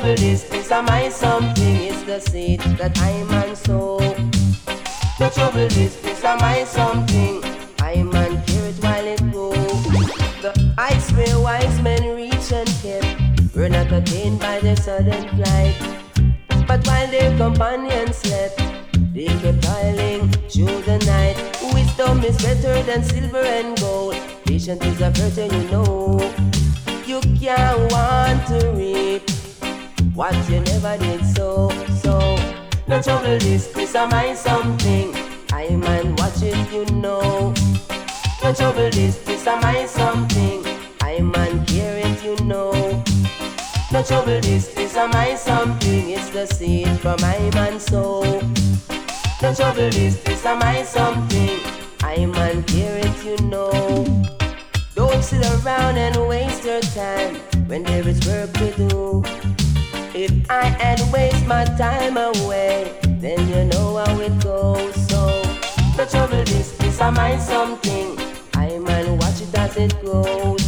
trouble this, this a my something. It's the seed that I man sow. No trouble this, this a my something. I man care it while it grow. The ice where wise men reach and kept were not attained by their sudden flight. But while their companions slept, they kept toiling through the night. Wisdom is better than silver and gold. Patience is a virtue, you know. You can't what you never did so. So, no trouble, this, this a my something. I man watch it, you know. No trouble, this, this a my something. I man hear it, you know. No trouble, this, this a my something. It's the seed from my man soul. No trouble, this, this a my something. I man hear it, you know. Don't sit around and waste your time when there is work I had waste my time away, then you know how it goes. So, no trouble, this, this a mind something. I man watch it as it grows.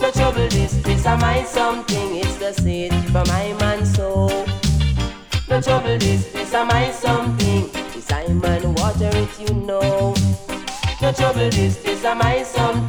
No trouble, this, this a mind something. It's the seed from my man soul. No trouble, this, this a mind something. This I man water it, you know. No trouble, this, this a mind something.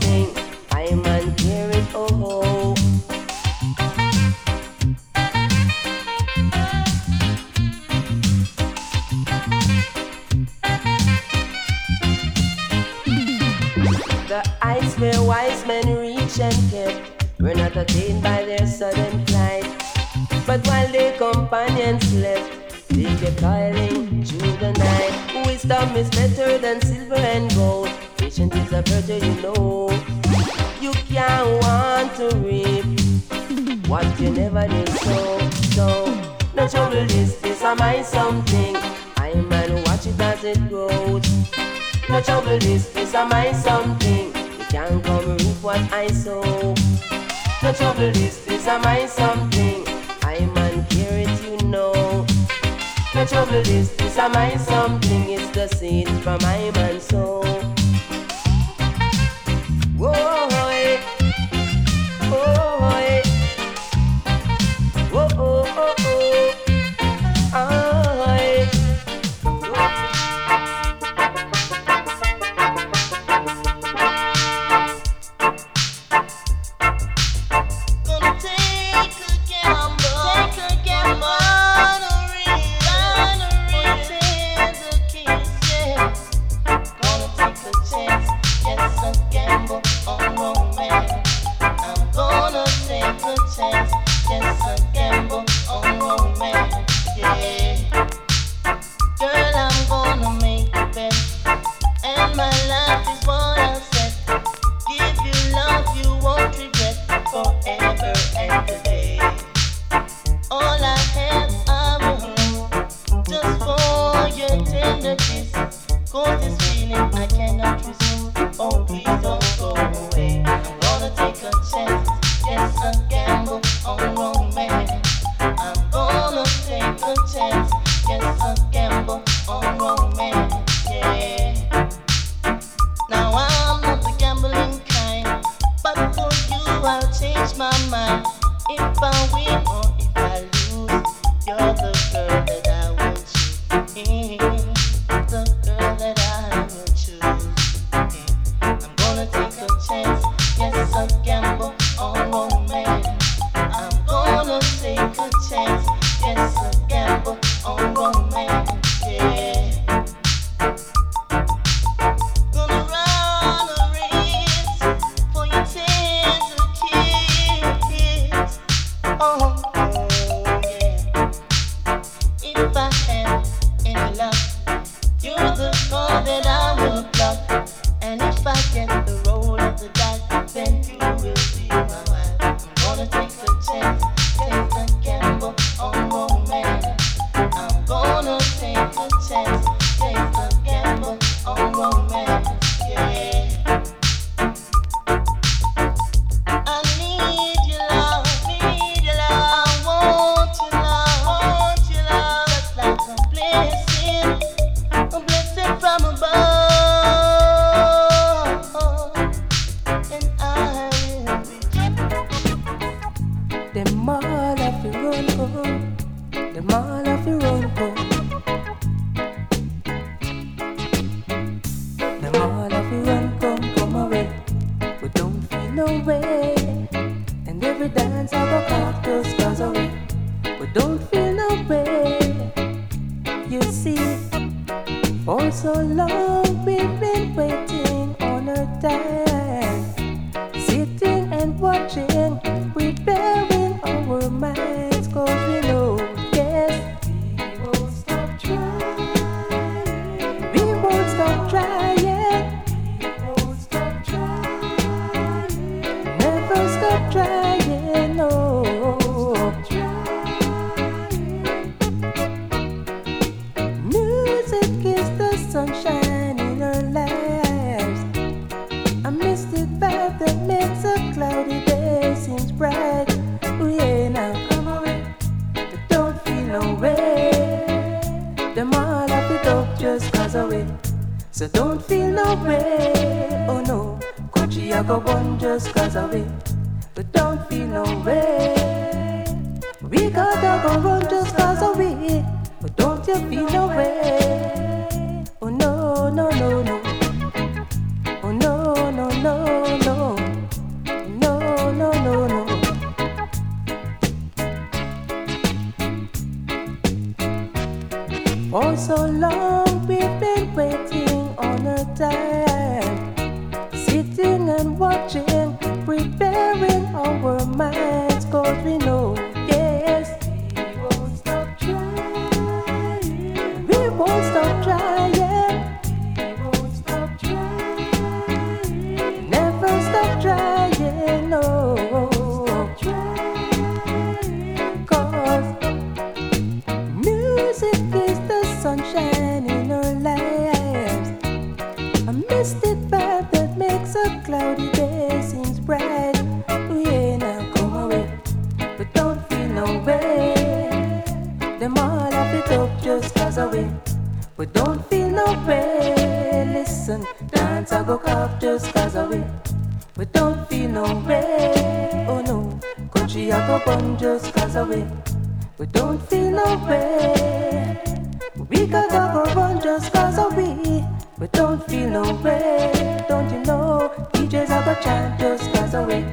don't you know? DJs are but child just pass away.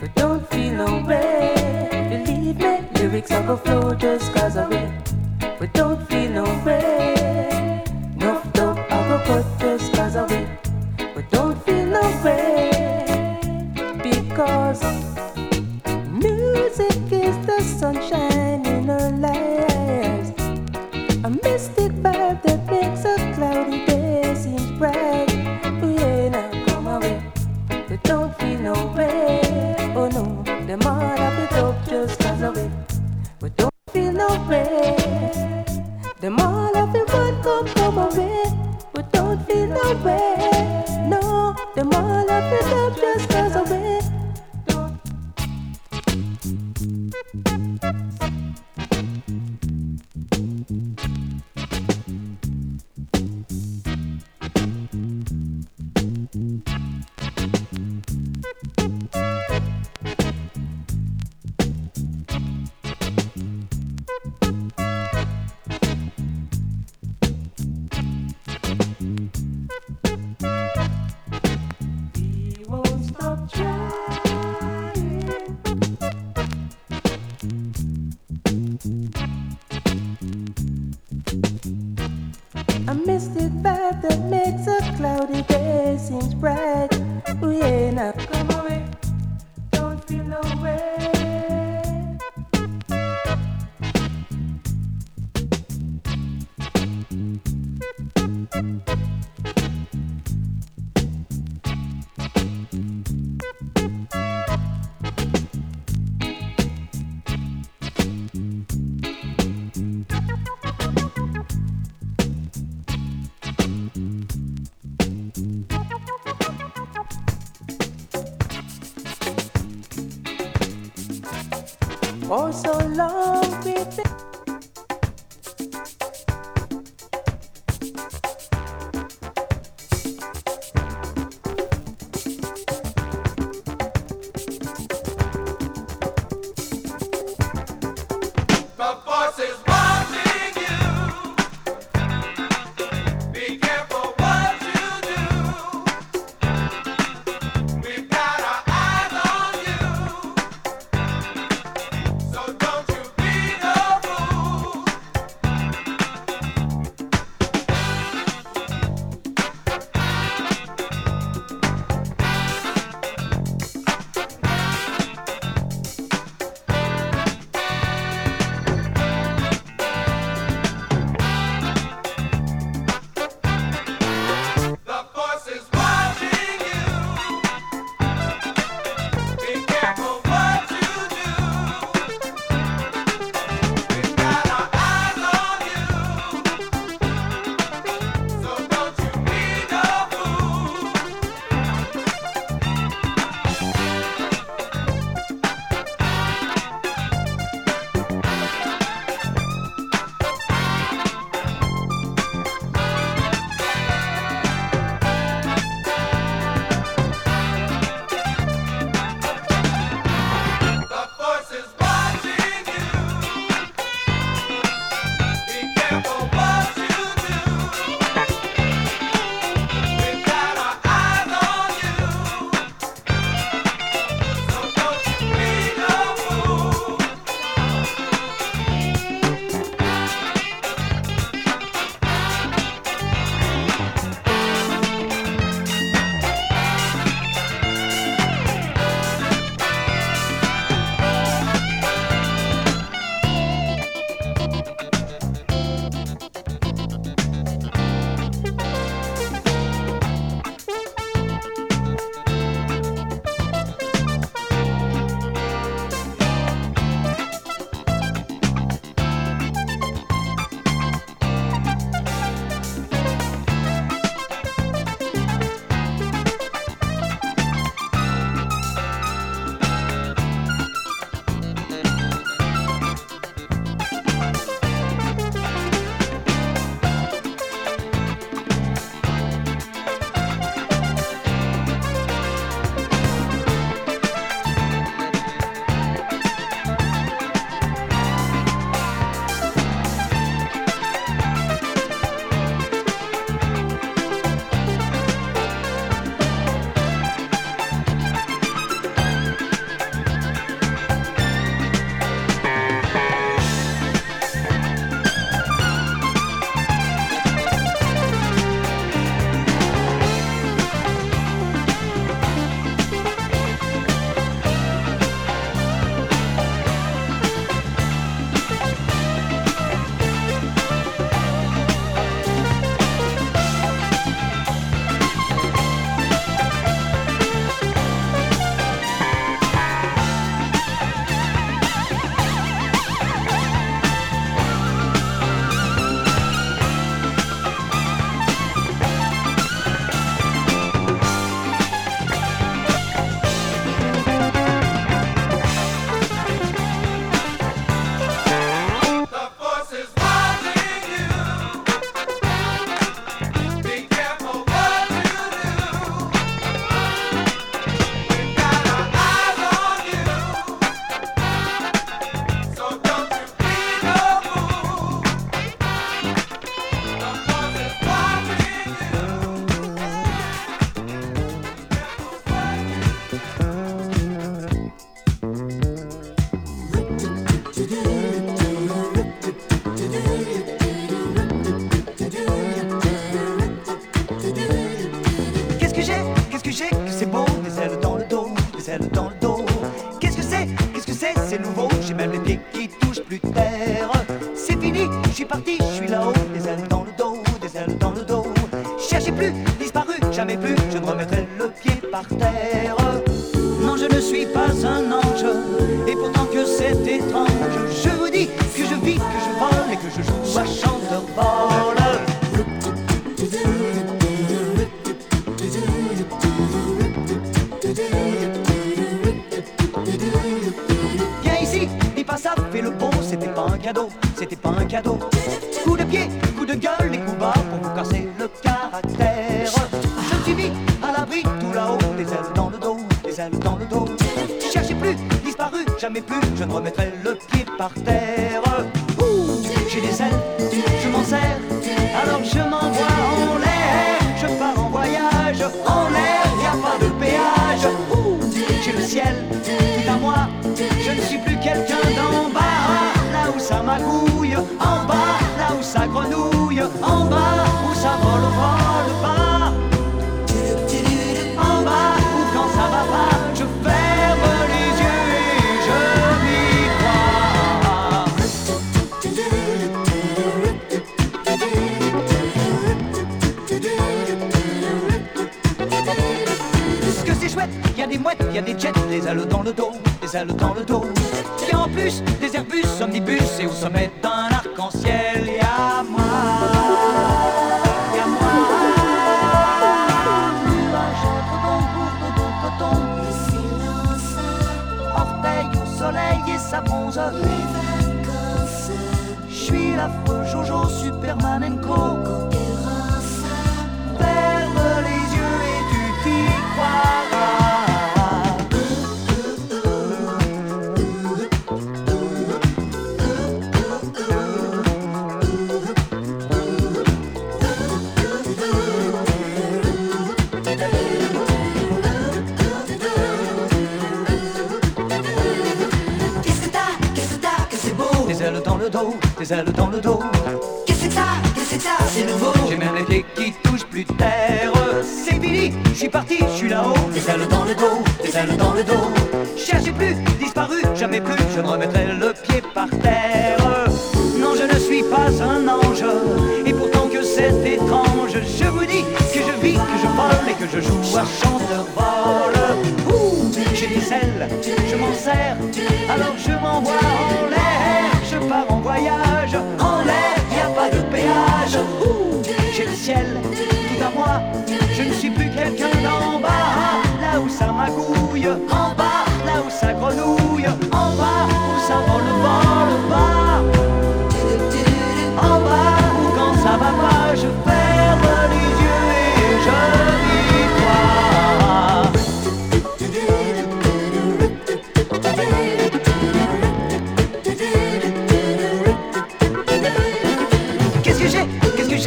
But don't feel away. Believe me, lyrics are go flow just cause away. But don't feel away. No dope I go put just cause away. But don't feel away. Because music is the sunshine.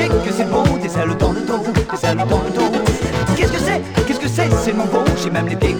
que c'est beau, des salauds dans le dos, des salauds dans le dos. Qu'est-ce que c'est? Qu'est-ce que c'est? C'est mon bon, j'ai même les pieds.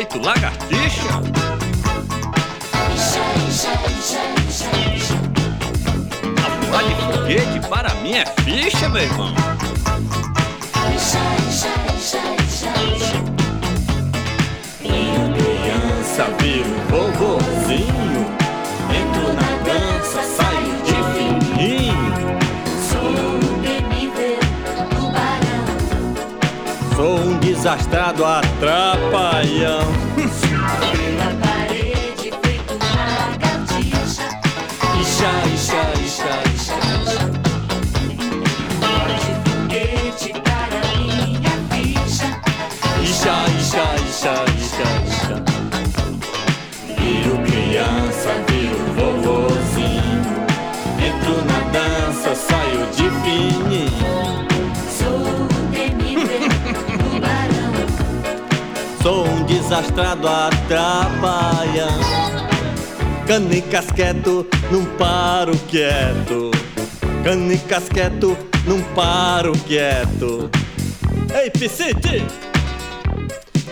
feito lagartixa. A de foguete para mim é ficha, meu irmão. desastrado, atrapalhão. cadastrado atrapalha. Canicas quieto, não paro quieto. Canicas quieto, não paro quieto. Ei, Piscite!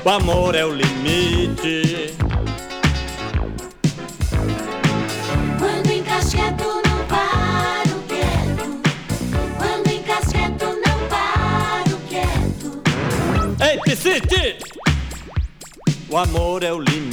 O amor é o limite. Amor é o limite.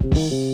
Come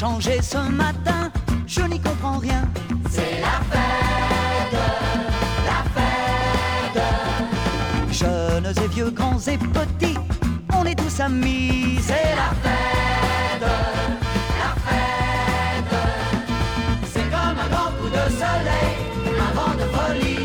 changé ce matin, je n'y comprends rien. C'est la fête, la fête. Jeunes et vieux, grands et petits, on est tous amis. C'est la fête, la fête. C'est comme un grand coup de soleil, un vent de folie.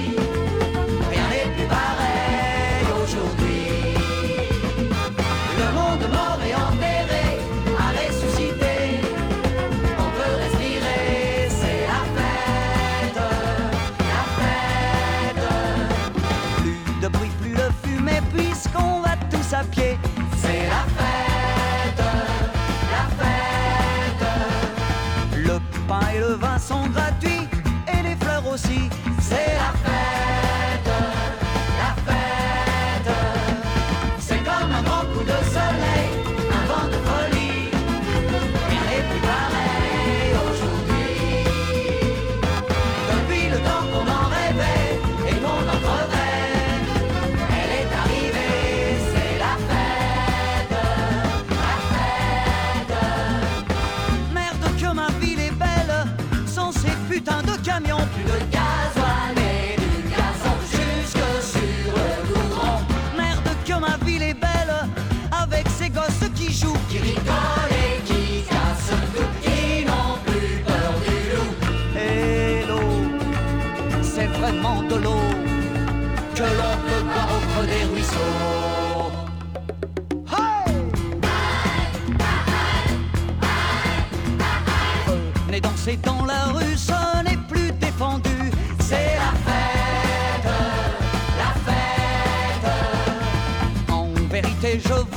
je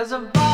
There's a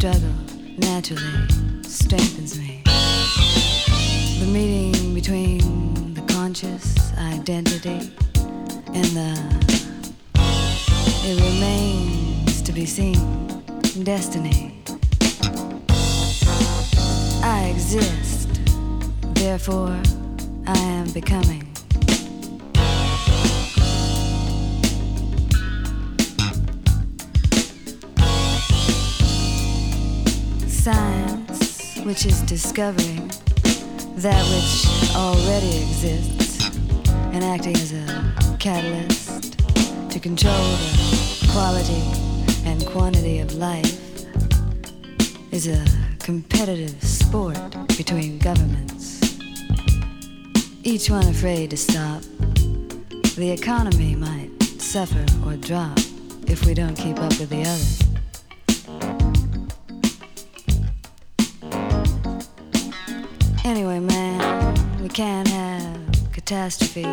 struggle naturally strengthens me. The meeting between the conscious identity and the it remains to be seen destiny. I exist, therefore I am becoming. Which is discovering that which already exists and acting as a catalyst to control the quality and quantity of life, is a competitive sport between governments. Each one afraid to stop. The economy might suffer or drop if we don't keep up with the others. Can't have catastrophe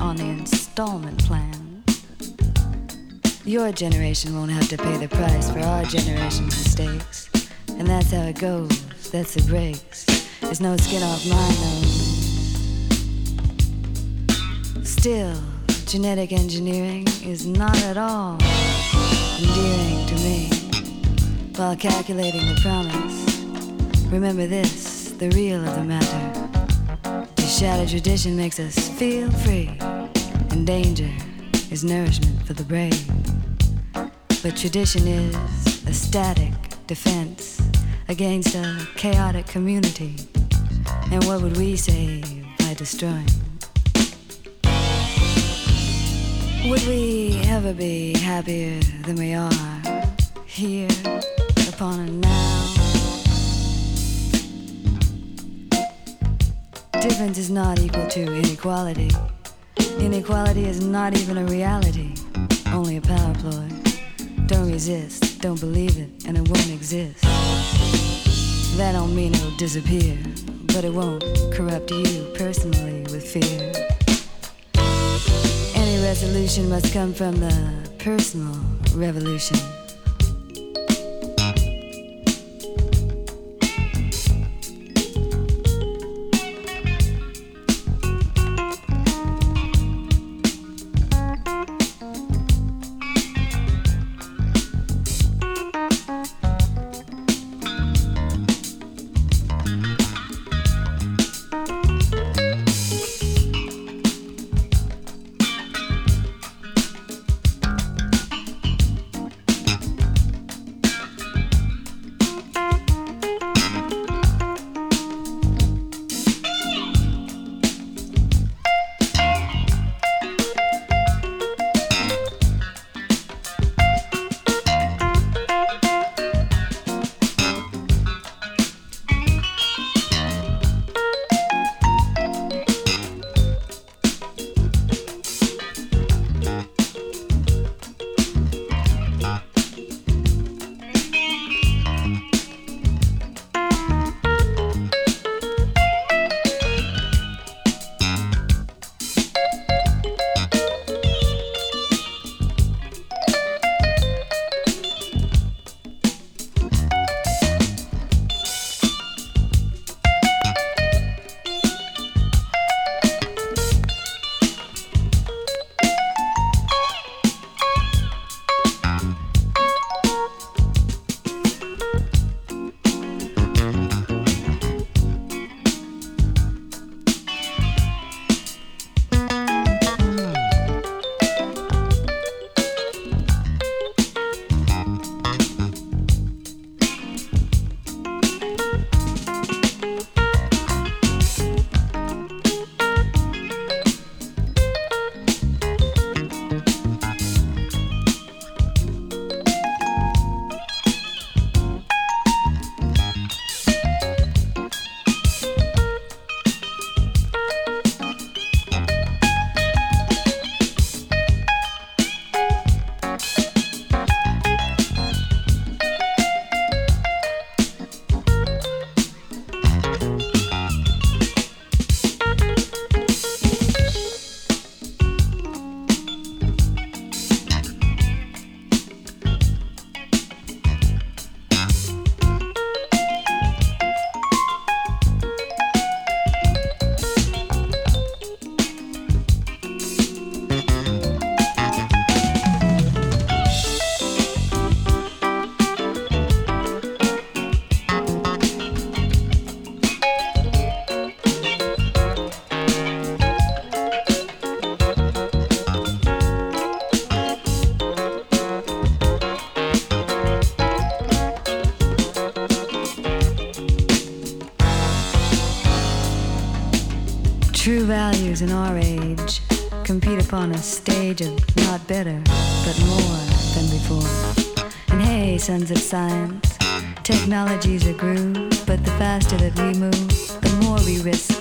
on the installment plan. Your generation won't have to pay the price for our generation's mistakes. And that's how it goes. That's the breaks. There's no skin off my nose. Still, genetic engineering is not at all endearing to me. While calculating the promise, remember this the real of the matter. Shattered tradition makes us feel free, and danger is nourishment for the brave. But tradition is a static defense against a chaotic community. And what would we save by destroying? Would we ever be happier than we are here upon a now? Difference is not equal to inequality. Inequality is not even a reality, only a power ploy. Don't resist, don't believe it, and it won't exist. That don't mean it'll disappear, but it won't corrupt you personally with fear. Any resolution must come from the personal revolution. in our age compete upon a stage of not better, but more than before. And hey, sons of science, technology's a groove, but the faster that we move, the more we risk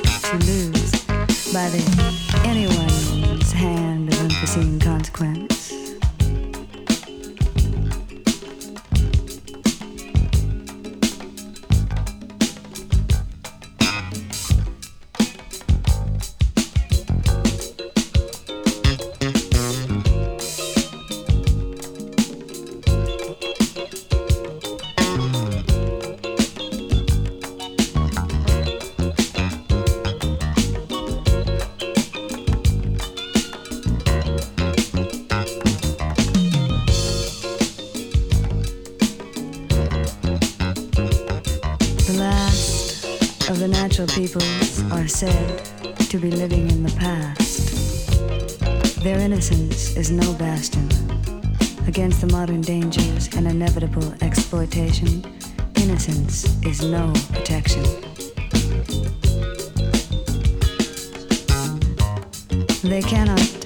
said to be living in the past. Their innocence is no bastion. Against the modern dangers and inevitable exploitation, innocence is no protection. They cannot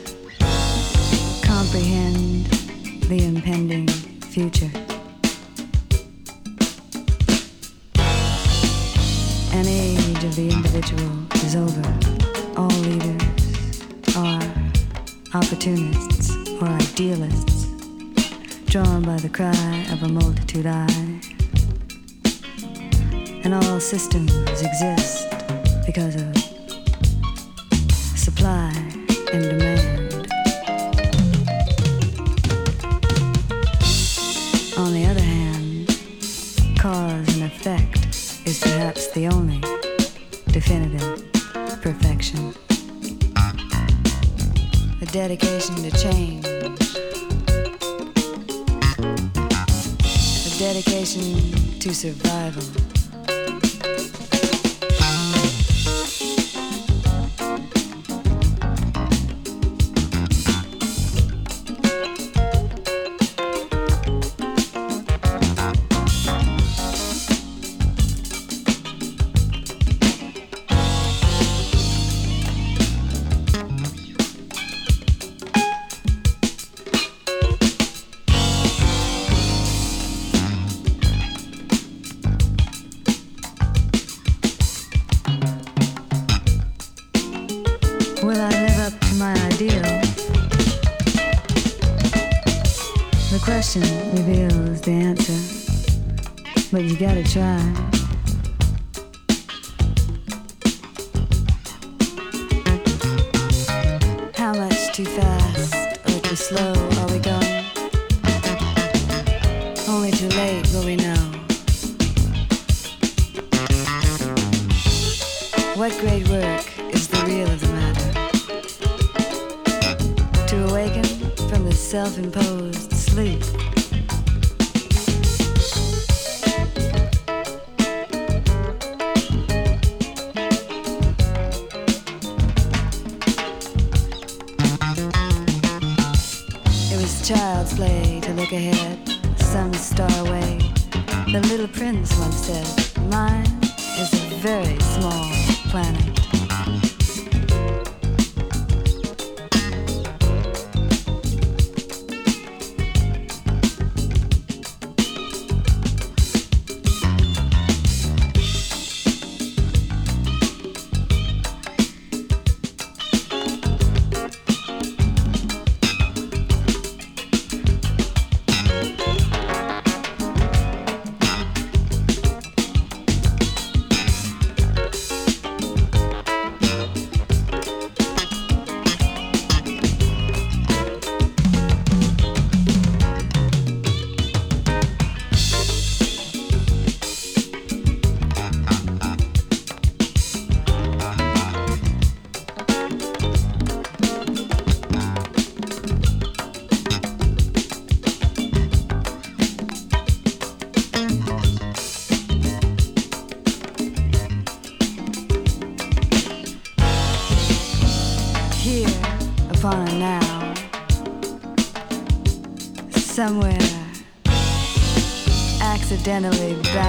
finally back.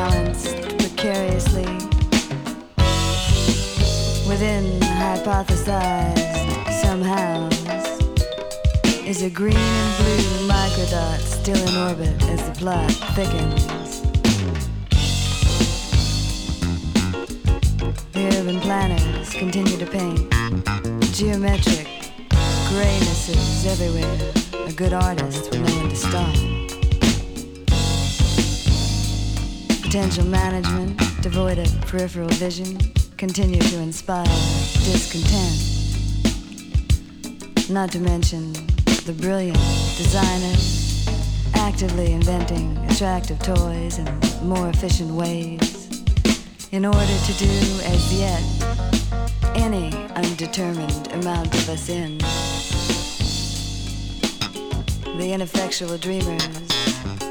peripheral vision continue to inspire discontent. Not to mention the brilliant designers actively inventing attractive toys and more efficient ways in order to do as yet any undetermined amount of us in. The ineffectual dreamers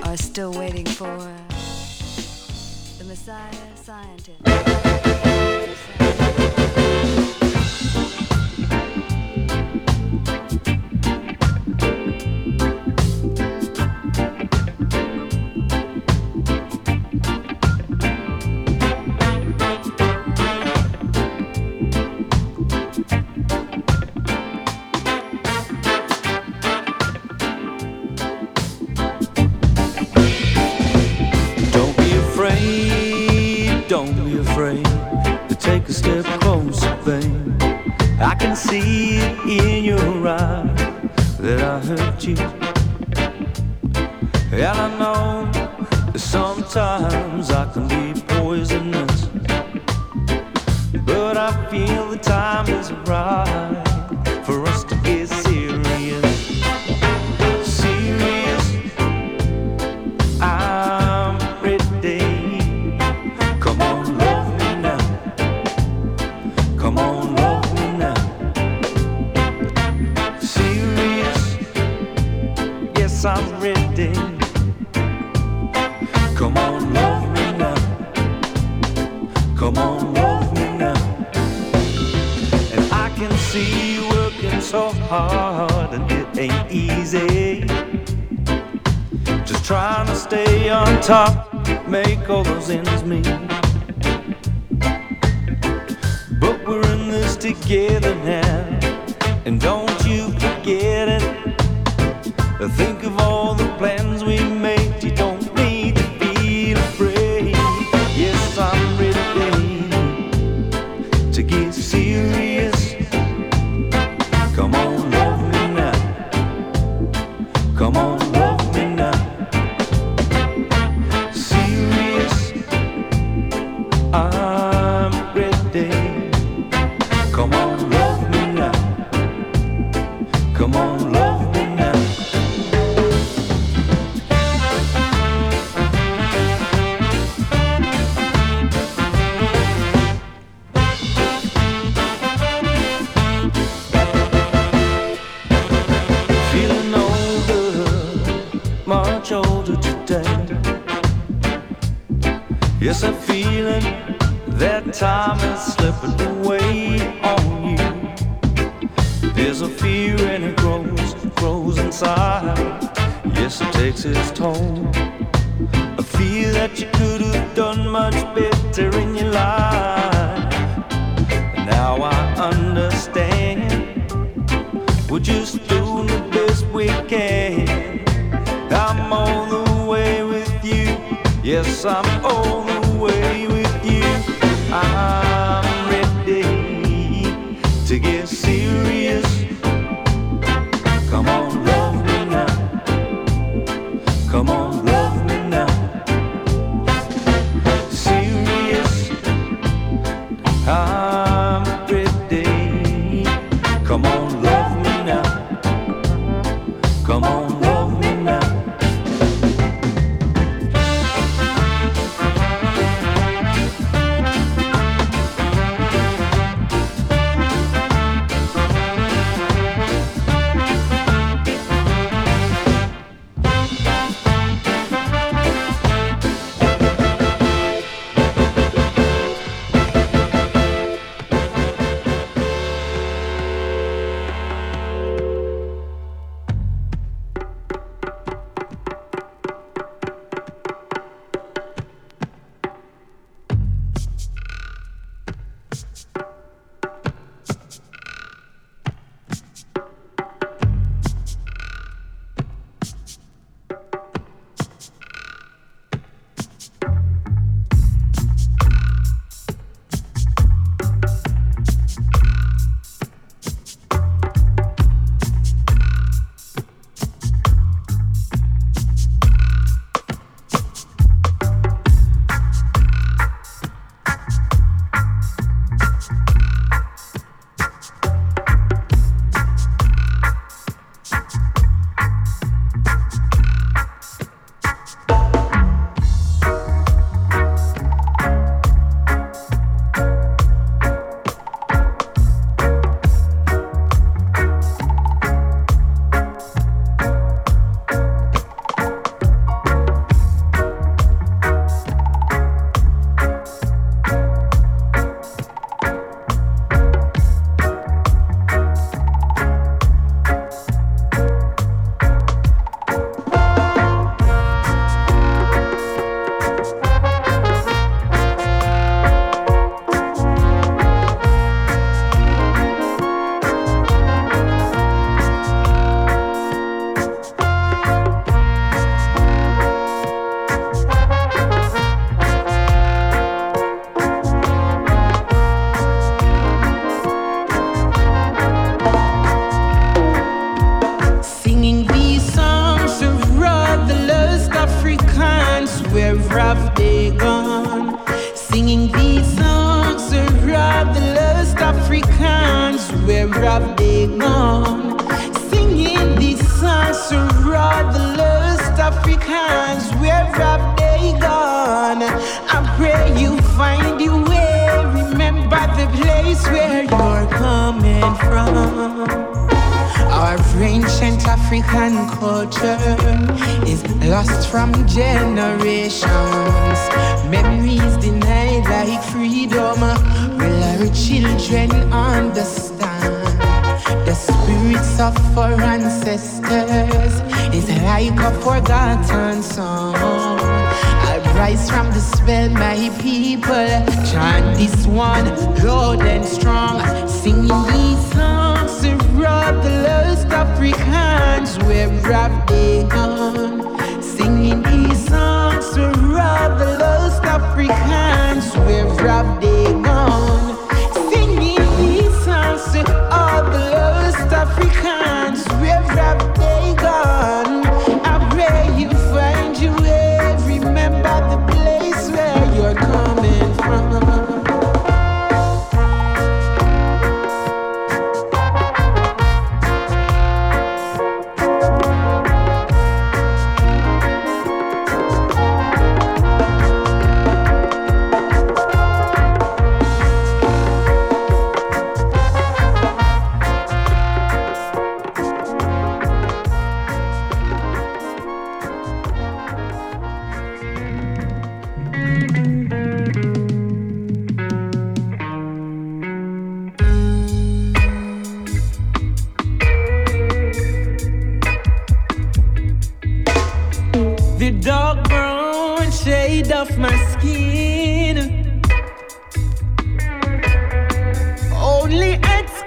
are still waiting for. some old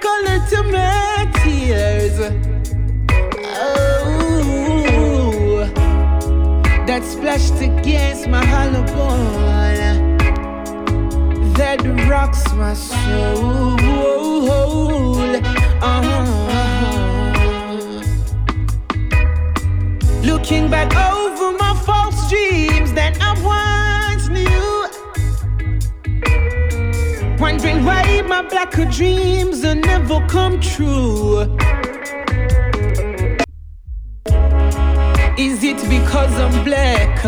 color to my tears. Oh, that splashed against my hollow bone. That rocks my soul. Uh-huh. Looking back over my false dreams then I won. Wondering why my blacker dreams are never come true. Is it because I'm black?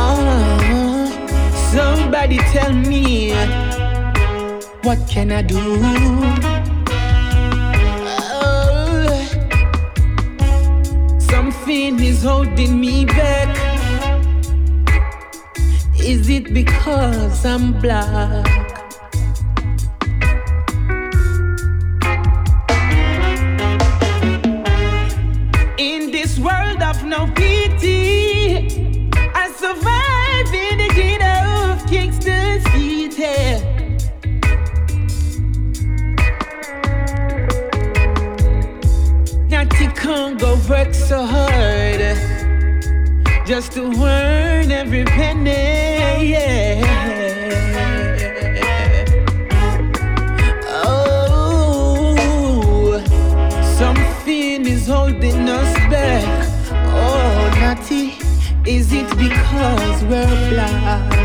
Oh, somebody tell me, what can I do? Oh, something is holding me back. Is it because I'm black? just to earn every penny. Yeah. Oh, something is holding us back. Oh, Natty, is it because we're black?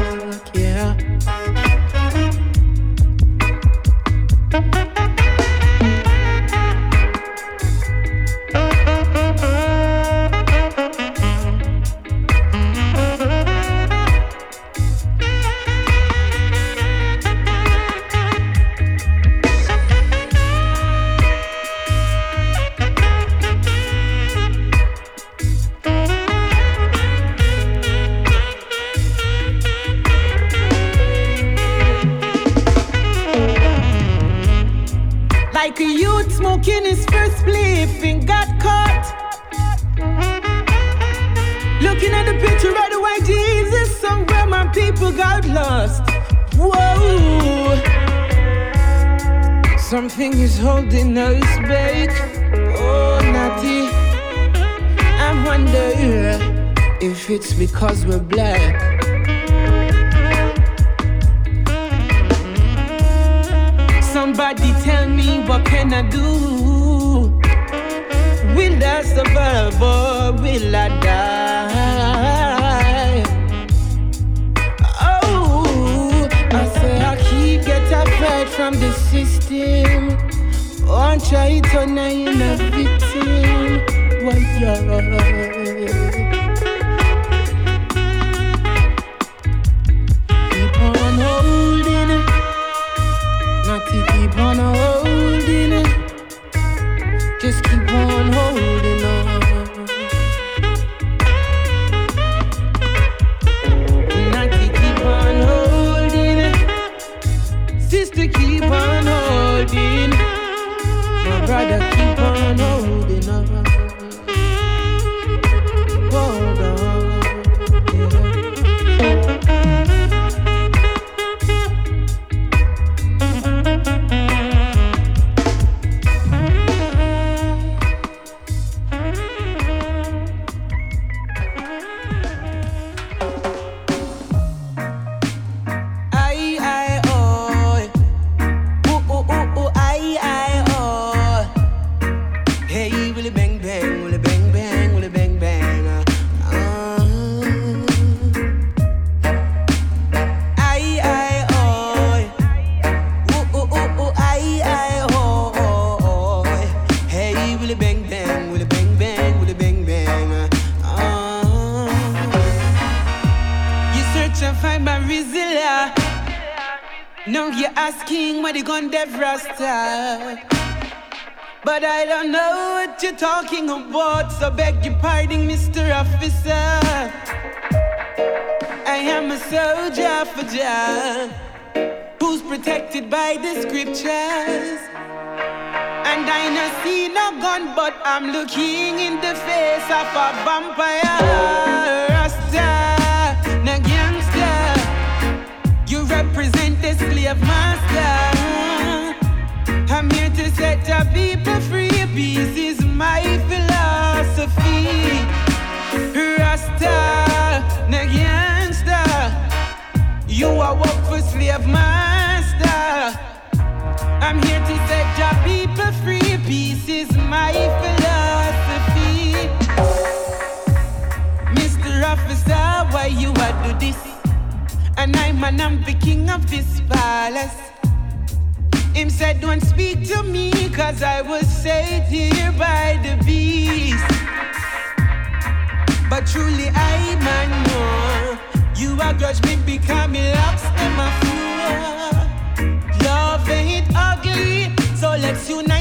up a bumper I'm the king of this palace. Him said, Don't speak to me, cause I was saved here by the beast. But truly, I man more. You are grudge me becoming lost and my fool. Love ain't ugly, so let's unite.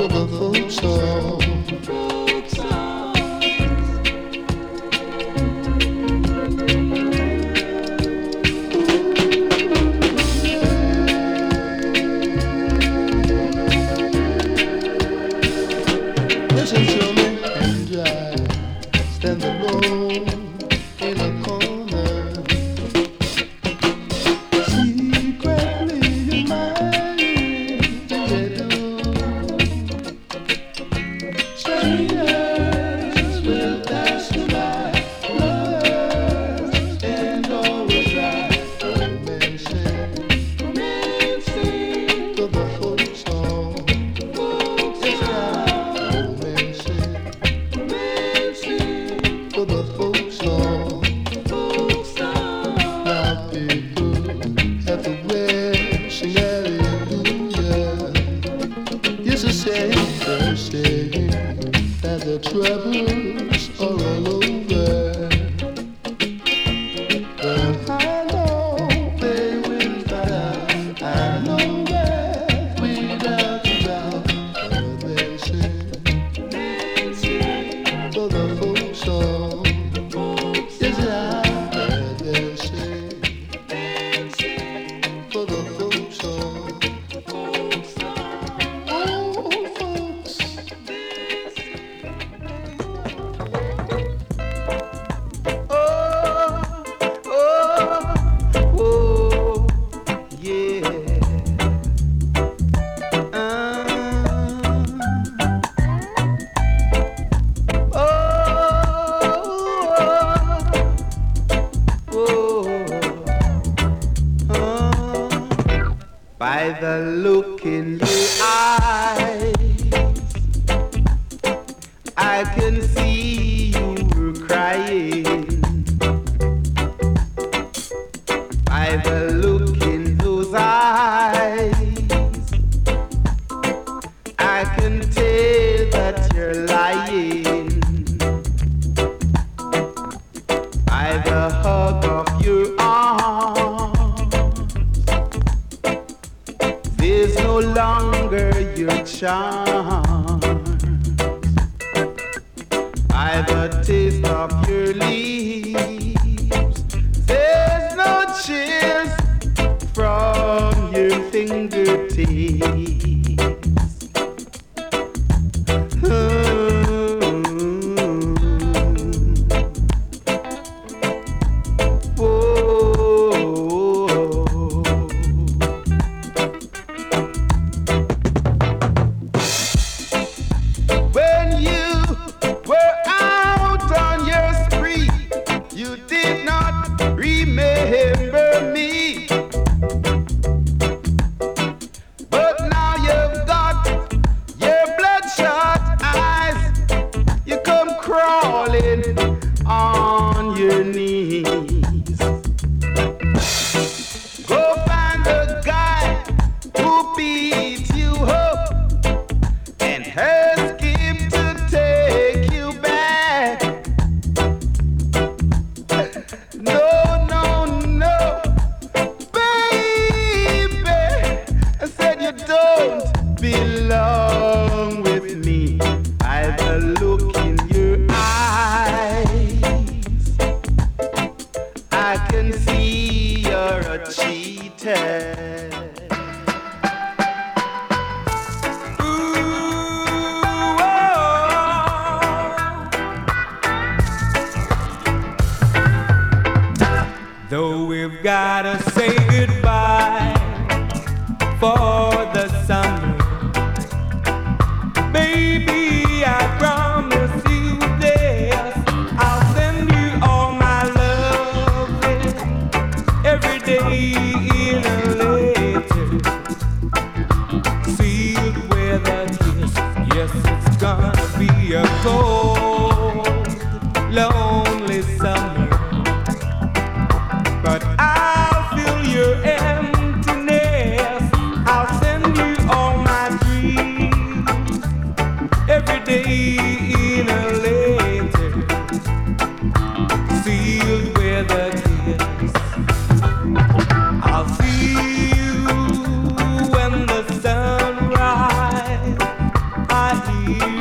To the I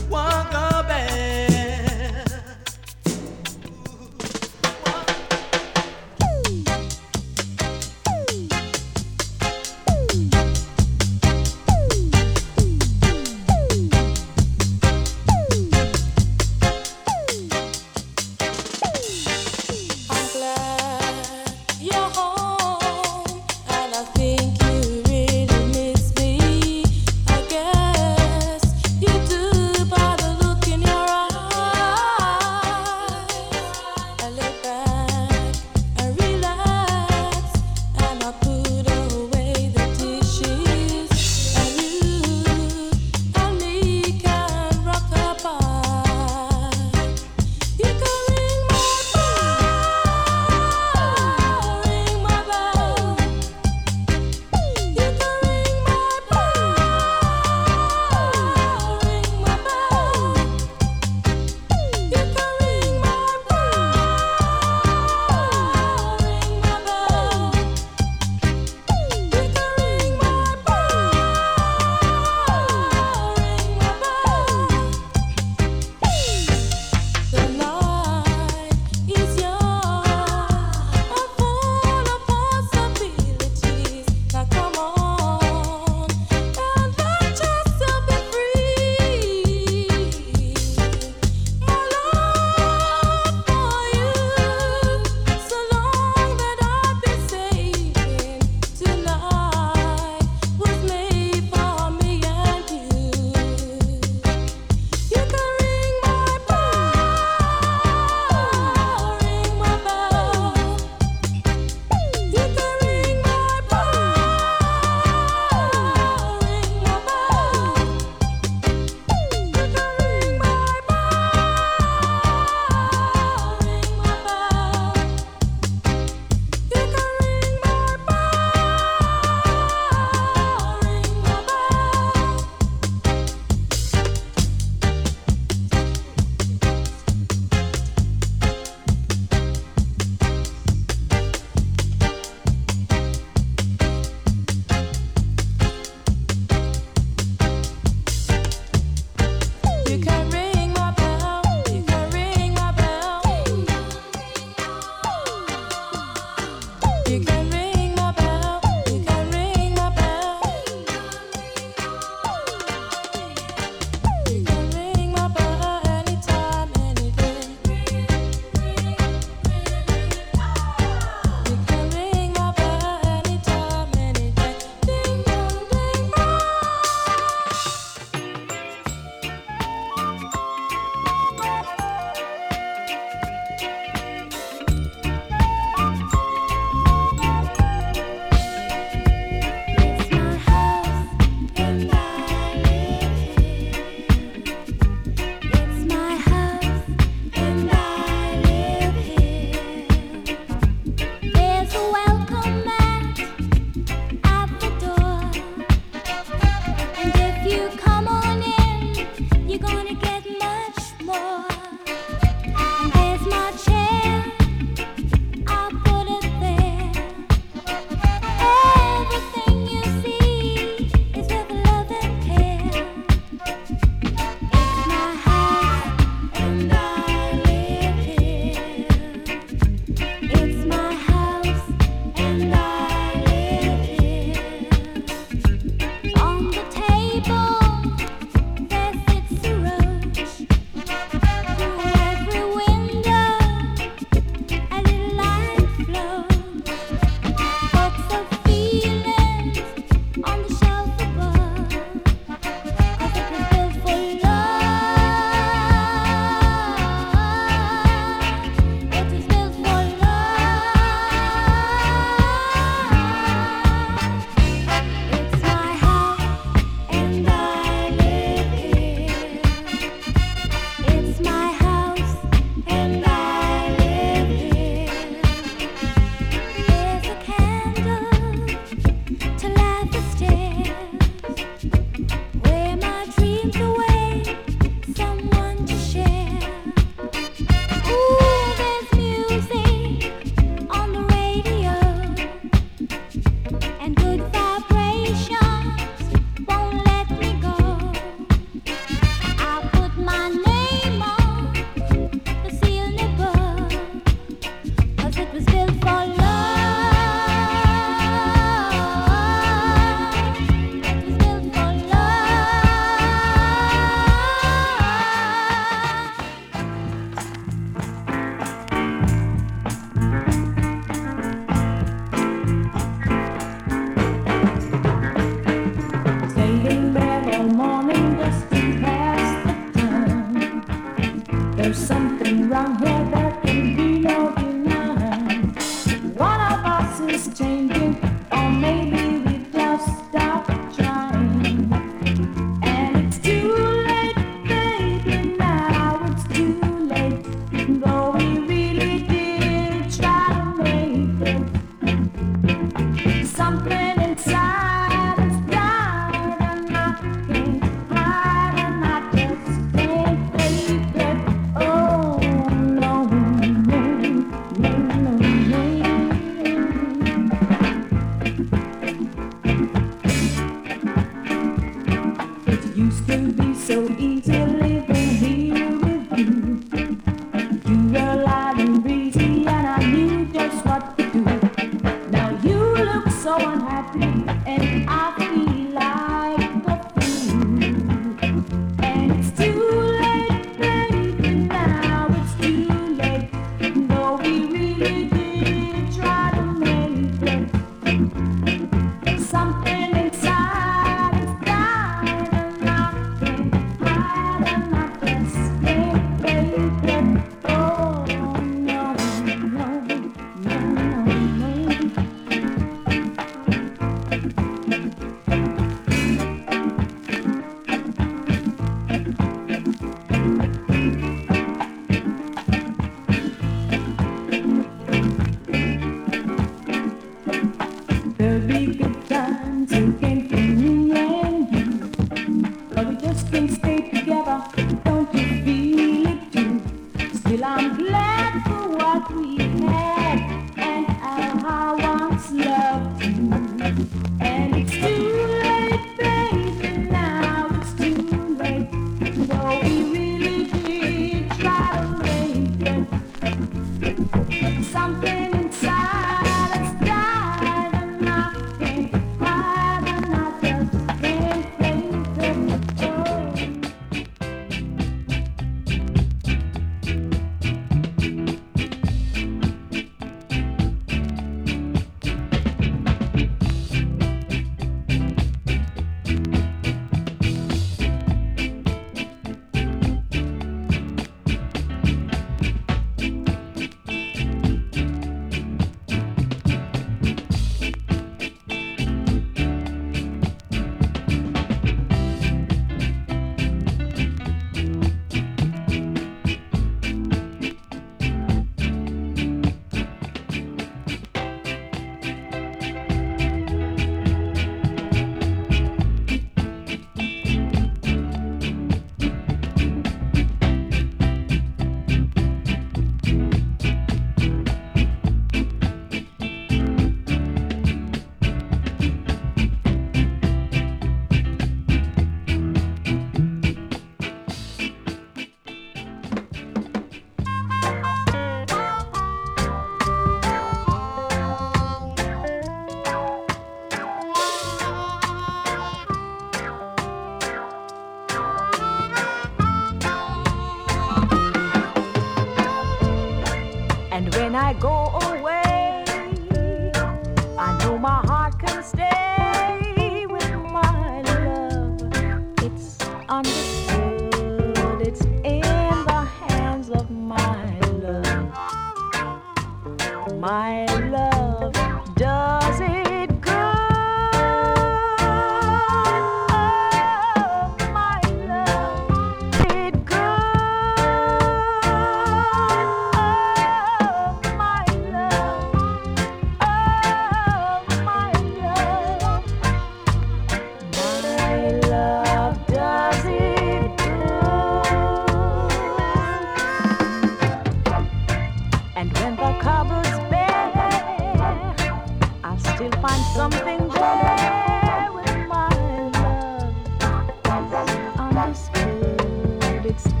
understood.